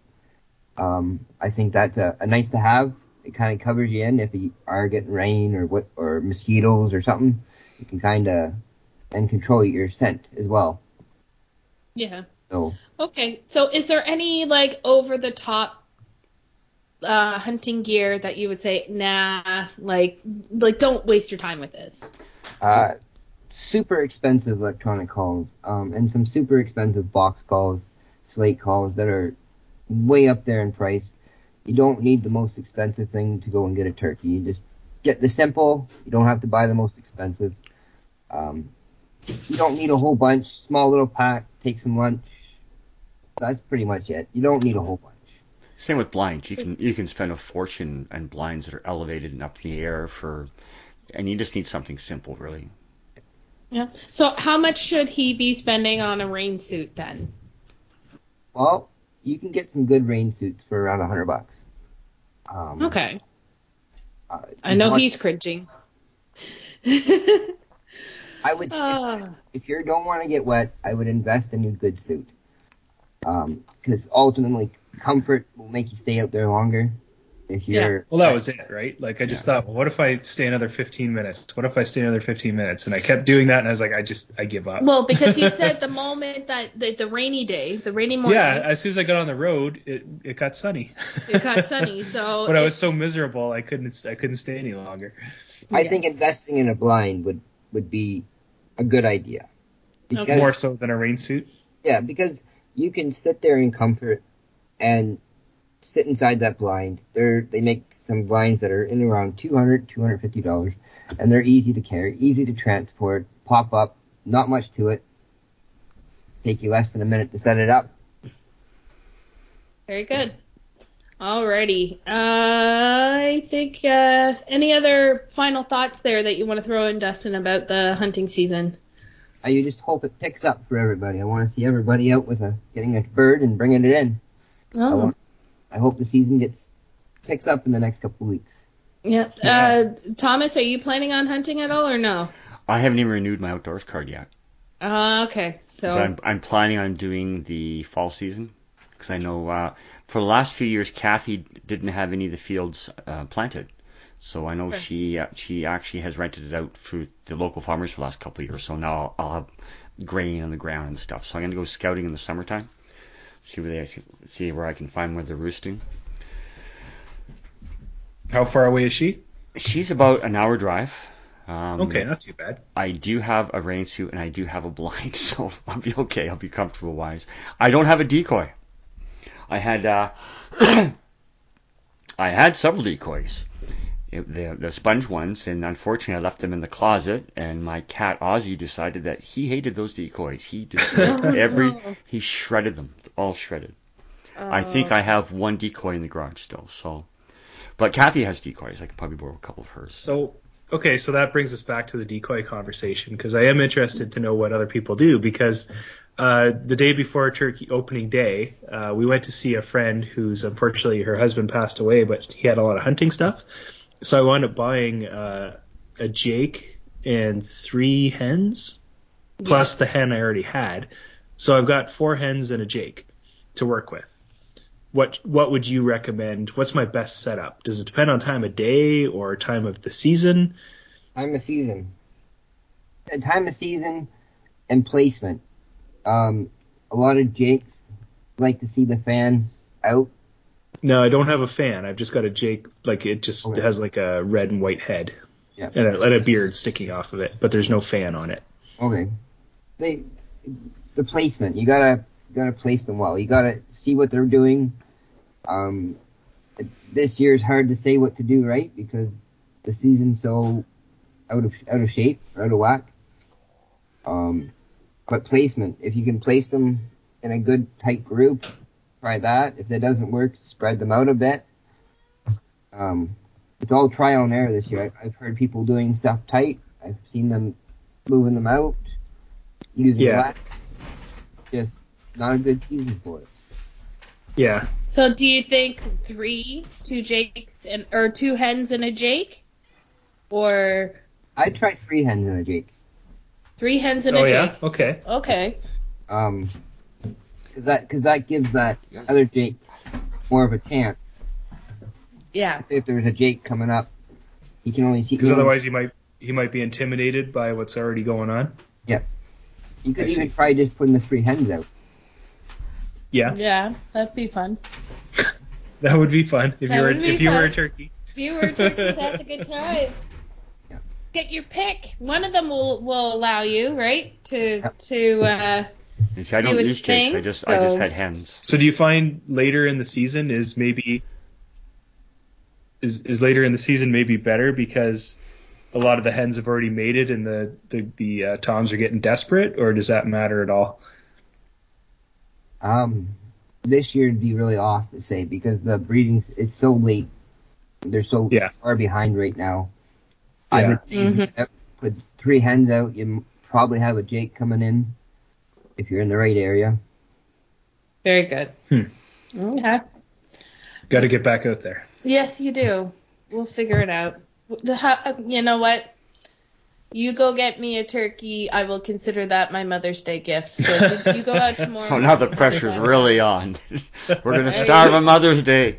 Um, I think that's a, a nice to have. It kind of covers you in if you are getting rain or what or mosquitoes or something. You can kind of and control your scent as well. Yeah. So Okay. So is there any like over the top uh hunting gear that you would say, nah, like like don't waste your time with this? uh, super expensive electronic calls um, and some super expensive box calls, slate calls that are way up there in price. You don't need the most expensive thing to go and get a turkey. You just get the simple. You don't have to buy the most expensive. Um, you don't need a whole bunch. Small little pack. Take some lunch. That's pretty much it. You don't need a whole bunch. Same with blinds. You can you can spend a fortune on blinds that are elevated and up in the air for, and you just need something simple, really. Yeah. So how much should he be spending on a rain suit then? Well, you can get some good rain suits for around a hundred bucks. Um, Okay. uh, I know he's cringing. I would say Ah. if you don't want to get wet, I would invest in a good suit. Because ultimately, comfort will make you stay out there longer. If Yeah. Well, that was it, right? Like I just thought, well, what if I stay another 15 minutes? What if I stay another 15 minutes? And I kept doing that, and I was like, I just, I give up. Well, because you said the moment that the, the rainy day, the rainy morning, yeah, as soon as I got on the road, it it got sunny. it got sunny. So but I was so miserable, I couldn't, I couldn't stay any longer. I Yeah. think investing in a blind would would be a good idea. Because, Okay. More so than a rain suit. Yeah, because you can sit there in comfort and sit inside that blind. They're they make some blinds that are in around 200 250 dollars, and they're easy to carry, easy to transport, pop up, not much to it. Take you less than a minute to set it up. Very good. Alrighty. Uh, I think uh, any other final thoughts there that you want to throw in, Dustin, about the hunting season? I just hope it picks up for everybody. I want to see everybody out with a getting a bird and bringing it in. Oh, I hope the season gets picks up in the next couple of weeks. yeah. Uh, Thomas, are you planning on hunting at all or no? I haven't even renewed my outdoors card yet. Uh, okay, so But I'm, I'm planning on doing the fall season because I know uh, for the last few years Kathy didn't have any of the fields uh, planted. So I know Okay. she uh, she actually has rented it out for the local farmers for the last couple of years. So now I'll, I'll have grain on the ground and stuff. So I'm gonna go scouting in the summertime, see where they see where I can find where they're roosting. How far away is she? She's about an hour drive. Um, Okay, not too bad. I do have a rain suit and I do have a blind, so I'll be okay. I'll be comfortable wise. I don't have a decoy. I had uh, I had several decoys, it, the the sponge ones, and unfortunately I left them in the closet. And my cat Ozzy decided that he hated those decoys. He destroyed Oh, every he shredded them, all shredded. I think I have one decoy in the garage still. So, but Kathy has decoys. I could probably borrow a couple of hers. So, okay, so that brings us back to the decoy conversation because I am interested to know what other people do because uh, the day before Turkey opening day, uh, we went to see a friend who's unfortunately her husband passed away, but he had a lot of hunting stuff. So I wound up buying uh, a Jake and three hens plus the hen I already had. So I've got four hens and a Jake to work with. What what would you recommend? What's my best setup? Does it depend on time of day or time of the season? Time of season. Uh, Time of season and placement. Um, a lot of Jakes like to see the fan out. No, I don't have a fan. I've just got a Jake. Like it just Okay. has like a red and white head Yeah. and a, and a beard sticking off of it, but there's no fan on it. Okay. They, the placement. You gotta gotta place them well. You gotta see what they're doing. Um, this year is hard to say what to do right because the season's so out of out of shape, out of whack. Um, but placement. If you can place them in a good tight group, try that. If that doesn't work, spread them out a bit. Um, it's all trial and error this year. I, I've heard people doing stuff tight. I've seen them moving them out, using Yeah. less. Just not a good season for it. Yeah. So do you think three, two Jakes and or two hens and a Jake, or I'd try three hens and a Jake. three hens and oh a yeah. Jake? Okay. Okay. Um, cause that, cause that gives that other Jake more of a chance. Yeah. If there's a Jake coming up, he can only see. Because otherwise he might he might be intimidated by what's already going on. You could I even see. try just putting the three hens out. Yeah, Yeah, that'd be fun. that would be fun if That you were would be if you were a turkey. If you were a turkey, that's a good time. Yeah. Get your pick. One of them will will allow you, right? To to uh You see, I do don't its use jakes. I thing, just I just had hens. So do you find later in the season is maybe is is later in the season maybe better because a lot of the hens have already mated and the the the uh, toms are getting desperate, or does that matter at all? Um, this year would be really off to say because the breeding it's so late. They're so Yeah. far behind right now. I would say if you Mhm. put three hens out. You probably have a Jake coming in if you're in the right area. very good. Hmm. Okay. Got to get back out there. Yes, you do. We'll figure it out. The- how- You know what? You go get me a turkey. I will consider that my Mother's Day gift. So you, you go out tomorrow. Oh, now the pressure's really on. We're gonna starve on Mother's Day.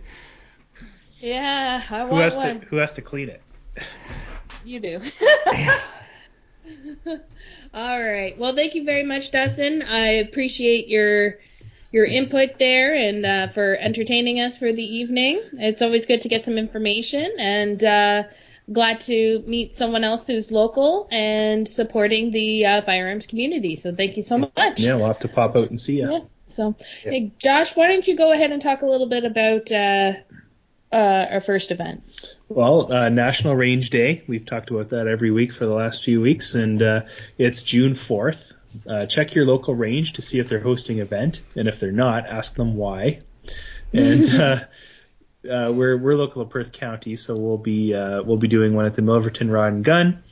Yeah, I Who want has one. to Who has to clean it? You do. All right. Well, thank you very much, Dustin. I appreciate your your input there and uh, for entertaining us for the evening. It's always good to get some information and uh, glad to meet someone else who's local and supporting the uh, firearms community. So thank you so much. Yeah, we'll have to pop out and see you. Yeah. So, Yeah. hey, Josh, why don't you go ahead and talk a little bit about uh, uh, our first event? Well, uh, National Range Day. We've talked about that every week for the last few weeks, and uh, it's June 4th. Uh, check your local range to see if they're hosting an event, and if they're not, ask them why. And uh, we're we're local to Perth County, so we'll be uh, we'll be doing one at the Milverton Rod and Gun,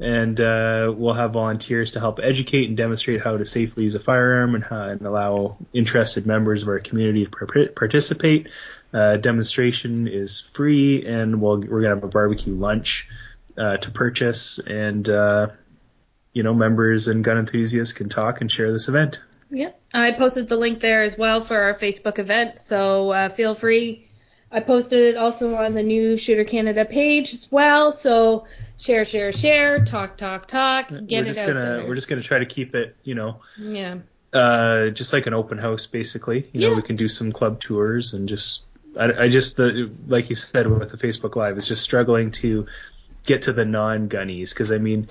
and uh, we'll have volunteers to help educate and demonstrate how to safely use a firearm and, and allow interested members of our community to par- participate. Uh, demonstration is free, and we'll, we're gonna have a barbecue lunch uh, to purchase, and uh, you know members and gun enthusiasts can talk and share this event. Yep. I posted the link there as well for our Facebook event, so feel free. I posted it also on the new Shooter Canada page as well. So share, share, share, talk, talk, talk, get we're it just out gonna there. we're just gonna try to keep it, you know, yeah. uh, just like an open house basically. You know, Yeah. we can do some club tours and just I, I just the like you said with the Facebook Live, it's just struggling to get to the non-gunnies because I mean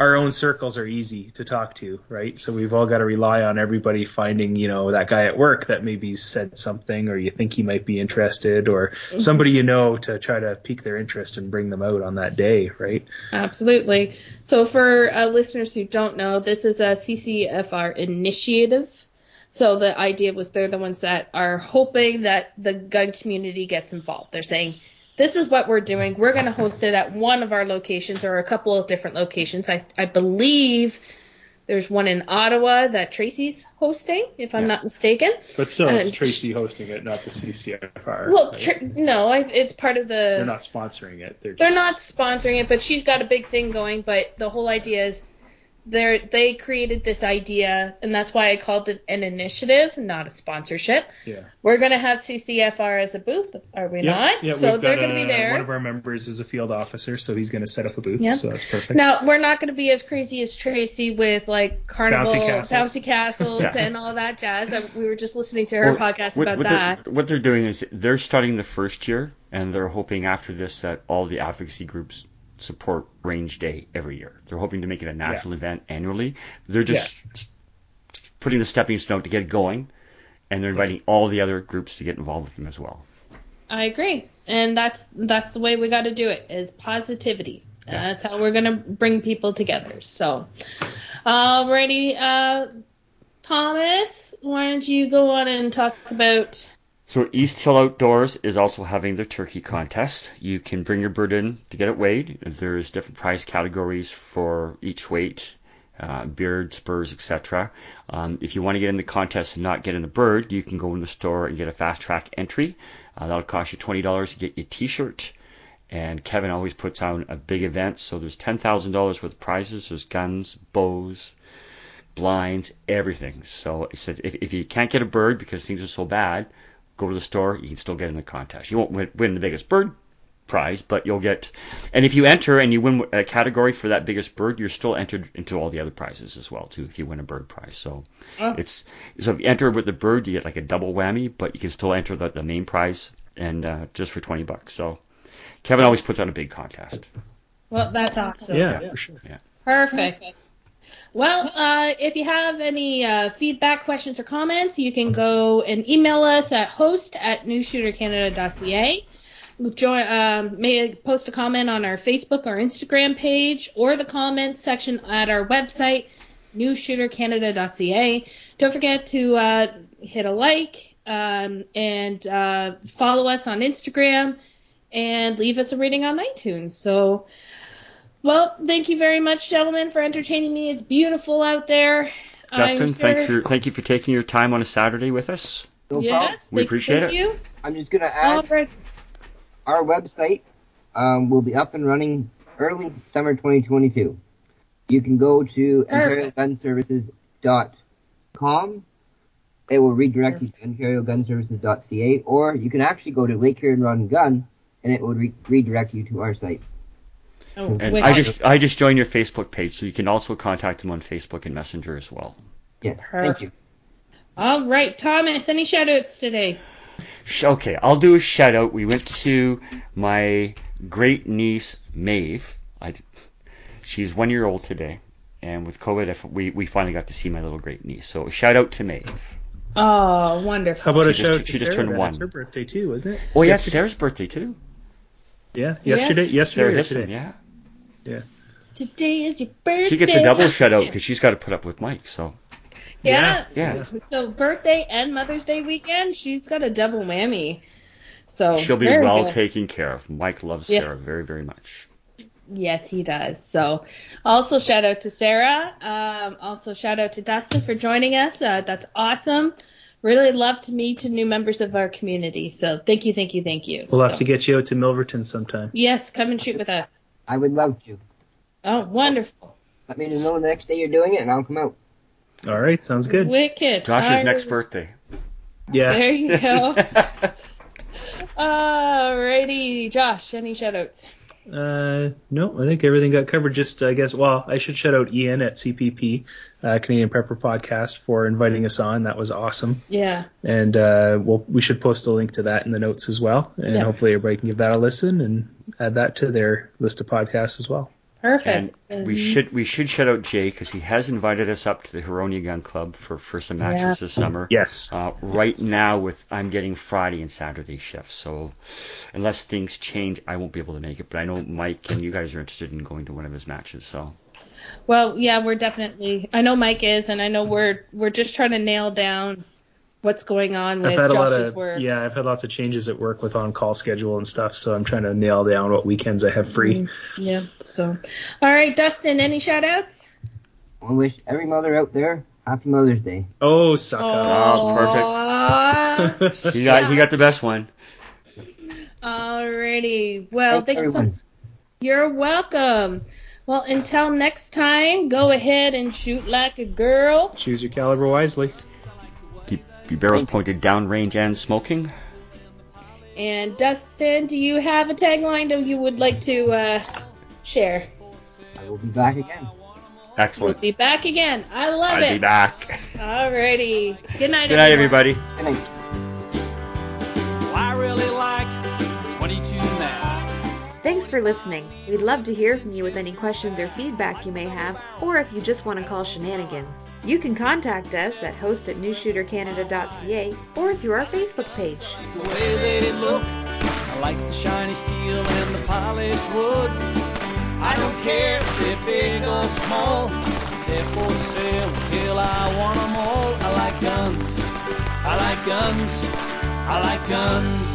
our own circles are easy to talk to, right? So we've all got to rely on everybody finding, you know, that guy at work that maybe said something or you think he might be interested or somebody you know to try to pique their interest and bring them out on that day, right? Absolutely. So for uh, listeners who don't know, this is a CCFR initiative. So the idea was they're the ones that are hoping that the gun community gets involved. They're saying, this is what we're doing. We're going to host it at one of our locations or a couple of different locations. I, I believe there's one in Ottawa that Tracy's hosting, if I'm Yeah. not mistaken. But still, it's And- Tracy hosting it, not the CCFR. Well, right? tr- no, I, it's part of the. they're not sponsoring it. They're, They're not sponsoring it, but she's got a big thing going. But the whole idea is they they created this idea, and that's why I called it an initiative, not a sponsorship. Yeah. We're gonna have CCFR as a booth, are we Yeah, not? yeah, so we've they're gonna be uh, there. One of our members is a field officer, so he's going to set up a booth. Yeah. So that's perfect. now we're not going to be as crazy as Tracy with like carnival, Bouncy castles. bouncy castles Yeah. and all that jazz. Uh, We were just listening to her Well, podcast what, about what that. They're, what they're doing is they're starting the first year, and they're hoping after this that all the advocacy groups support Range Day every year. They're hoping to make it a national event annually. They're just putting the stepping stone to get going, and they're inviting all the other groups to get involved with them as well. I agree, and that's that's the way we got to do it is positivity. Yeah. That's how we're gonna bring people together. So, alrighty, uh, Thomas, why don't you go on and talk about? So East Hill Outdoors is also having their turkey contest. You can bring your bird in to get it weighed. There's different prize categories for each weight, uh, beard, spurs, etc. Um, if you want to get in the contest and not get in the bird, you can go in the store and get a fast track entry. Uh, that'll cost you twenty dollars to get your t-shirt And Kevin always puts on a big event, so there's ten thousand dollars worth of prizes. There's guns, bows, blinds, everything. So he said if, if you can't get a bird because things are so bad, go to the store. You can still get in the contest. You won't win, win the biggest bird prize, but you'll get. And if you enter and you win a category for that biggest bird, you're still entered into all the other prizes as well too. If you win a bird prize, so Oh. it's so if you enter with the bird, you get like a double whammy, but you can still enter the, the main prize and uh, just for 20 bucks. So Kevin always puts on a big contest. Well, that's awesome. yeah, for sure. Perfect. Well, uh, if you have any uh, feedback, questions, or comments, you can go and email us at host at newshootercanada.ca. Join, um, may post a comment on our Facebook or Instagram page or the comments section at our website, newshootercanada.ca. Don't forget to uh, hit a like um, and uh, follow us on Instagram and leave us a rating on iTunes. So, well, thank you very much, gentlemen, for entertaining me. It's beautiful out there. I'm Dustin, thank you thank you for taking your time on a Saturday with us. No problem. Yes, We appreciate thank it. You. I'm just gonna add right. our website um, will be up and running early summer 2022. You can go to Perfect. ontariogunservices.com. It will redirect you to ontariogunservices.ca, or you can actually go to Lake Huron Run Gun, and it will re- redirect you to our site. Oh, And. I just I just joined your Facebook page, so you can also contact them on Facebook and Messenger as well. Yes, thank you. All right, Thomas. Any shout outs today? Okay, I'll do a shout out. We went to my great niece Maeve. I, she's one year old today, and with COVID, we we finally got to see my little great niece. So shout out to Maeve. Oh, wonderful! How wonderful. about a She shout out to she just Sarah? turned one. It's her birthday too, wasn't it? Oh yeah, Yesterday- Sarah's birthday too. Yeah, yesterday. Yes. Yesterday Sarah or Hisson, today? Yeah. Today is your birthday. She gets a double shutout because she's got to put up with Mike. So Yeah. Yeah. So birthday and Mother's Day weekend, she's got a double whammy. So she'll be well good. taken care of. Mike loves Yes. Sarah very very much. Yes, he does. So, also shout out to Sarah. Um, also shout out to Dustin for joining us. Uh, that's awesome. Really love to meet new members of our community. So, thank you, thank you, thank you. We'll have to get you out to Milverton sometime. Yes, come and shoot with us. I would love to. Oh, wonderful. Let me know the next day you're doing it, and I'll come out. All right, sounds good. Wicked. Josh's All next right. birthday. Yeah. There you go. Alrighty, Josh. Any shoutouts? Uh, no, I think everything got covered. Just, I guess, well, I should shout out Ian at CPP, uh, Canadian Prepper Podcast, for inviting us on. That was awesome. Yeah. And uh, we'll, we should post a link to that in the notes as well. And Yeah. hopefully everybody can give that a listen and add that to their list of podcasts as well. Perfect. And we should we should shout out Jay because he has invited us up to the Huronia Gun Club for, for some matches Yeah. this summer. Yes. Uh, right now, with I'm getting Friday and Saturday shifts, so unless things change, I won't be able to make it. But I know Mike and you guys are interested in going to one of his matches, so Well, yeah, we're definitely. I know Mike is, and I know we're we're just trying to nail down what's going on with I've had a lot Josh's of work. yeah, I've had lots of changes at work with on call schedule and stuff, so I'm trying to nail down what weekends I have free. Mm, yeah. So, all right, Dustin. Any shout outs? I wish every mother out there happy Mother's Day. Oh, suck up. Oh, perfect. he got he got the best one. Alrighty. Well, Thanks, thank you so everyone. You're welcome. Well, until next time, go ahead and shoot like a girl. Choose your caliber wisely. Keep your barrels pointed downrange and smoking. And Dustin, do you have a tagline that you would like to uh, share? I will be back again. Excellent. We'll Excellent. be back again. I love I'll it. be back. Alrighty. Good night, Good night, everybody. Good night. Well, I really like 22 now. Thanks for listening. We'd love to hear from you with any questions or feedback you may have, or if you just want to call shenanigans. You can contact us at host at newshootercanada.ca or through our Facebook page. The way look, I like the shiny steel and the polished wood. I don't care if they're big or small, they're for sale. I want 'em all. I like guns, I like guns, I like guns.